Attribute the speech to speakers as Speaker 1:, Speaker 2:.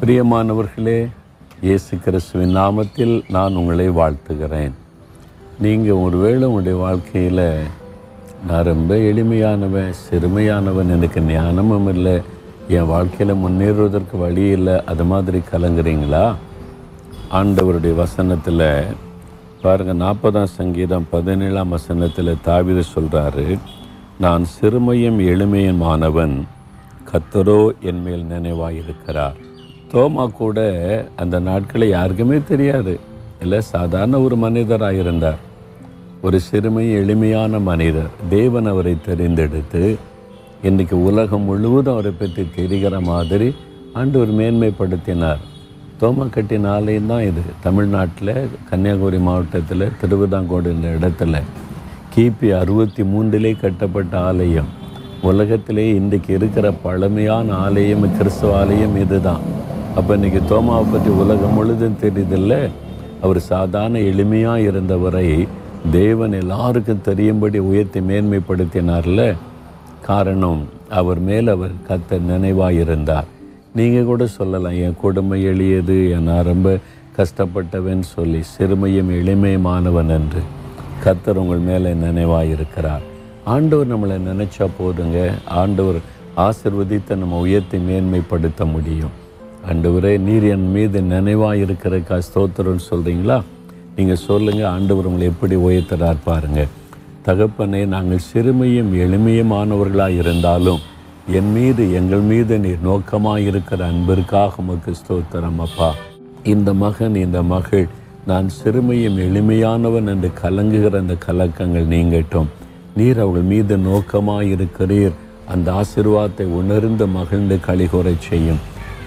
Speaker 1: பிரியமானவர்களே இயேசு கிறிஸ்துவின் நாமத்தில் நான் உங்களை வாழ்த்துகிறேன். நீங்கள் ஒருவேளை உங்களுடைய வாழ்க்கையில் நான் ரொம்ப எளிமையானவன் சிறுமையானவன் எனக்கு ஞானமும் இல்லை என் வாழ்க்கையில் முன்னேறுவதற்கு வழி இல்லை அது மாதிரி கலங்குறீங்களா? ஆண்டவருடைய வசனத்தில் பாருங்கள் நாற்பதாம் சங்கீதம் பதினேழாம் வசனத்தில் தாவித சொல்கிறாரு நான் சிறுமையும் எளிமையுமானவன் கத்தரோ என் மேல் நினைவாயிருக்கிறார். தோமா கூட அந்த நாட்களை யாருக்குமே தெரியாது. இல்லை சாதாரண ஒரு மனிதராக இருந்தார் ஒரு சிறுமை எளிமையான மனிதர். தேவன் அவரை தெரிந்தெடுத்து இன்றைக்கி உலகம் முழுவதும் அவரை பற்றி தெரிகிற மாதிரி ஆண்டவர் மேன்மைப்படுத்தினார். தோமா கட்டின ஆலயம் தான் இது. தமிழ்நாட்டில் கன்னியாகுமரி மாவட்டத்தில் திருவிதாங்கோடு என்ற இடத்துல. கிபி அறுபத்தி மூன்றிலே கட்டப்பட்ட ஆலயம். உலகத்திலே இன்றைக்கு இருக்கிற பழமையான ஆலயம் கிறிஸ்துவ ஆலயம் இதுதான். அப்போ இன்றைக்கி தோமாவை பற்றி உலகம் முழுதும் தெரியுதில்ல? அவர் சாதாரண எளிமையாக இருந்தவரை தேவன் எல்லாருக்கும் தெரியும்படி உயர்த்தி மேன்மைப்படுத்தினார்ல. காரணம் அவர் மேல் அவர் கத்த நினைவாக இருந்தார் நீங்கள் கூட சொல்லலாம் என் கொடுமை எளியது என் நான் ரொம்ப கஷ்டப்பட்டவன் சொல்லி சிறுமையும் எளிமையுமானவன் என்று. கத்தர் உங்கள் மேலே நினைவாக இருக்கிறார் ஆண்டவர் நம்மளை நினச்சா போதுங்க. ஆண்டவர் ஆசிர்வதித்து நம்ம உயர்த்தி மேன்மைப்படுத்த முடியும். ஆண்டவரே நீர் என் மீது நினைவாக இருக்கிறக்கா ஸ்தோத்திரம்னு சொல்கிறீங்களா நீங்கள் சொல்லுங்கள் ஆண்டவர் உங்களை எப்படி உயர்த்துறார் பாருங்கள் தகப்பனே நாங்கள் சிறுமையும் எளிமையுமானவர்களாக இருந்தாலும் என் மீது எங்கள் மீது நீர் நோக்கமாக இருக்கிற அன்பிற்காக உமக்கு ஸ்தோத்திரம் அப்பா. இந்த மகன் இந்த மகள் நான் சிறுமையும் எளிமையானவன் என்று கலங்குகிற அந்த கலக்கங்கள் நீங்கட்டும். நீர் அவள் மீது நோக்கமாக இருக்கிறீர் அந்த ஆசிர்வாதத்தை உணர்ந்து மகிழ்ந்து கழிகுறை செய்யும்.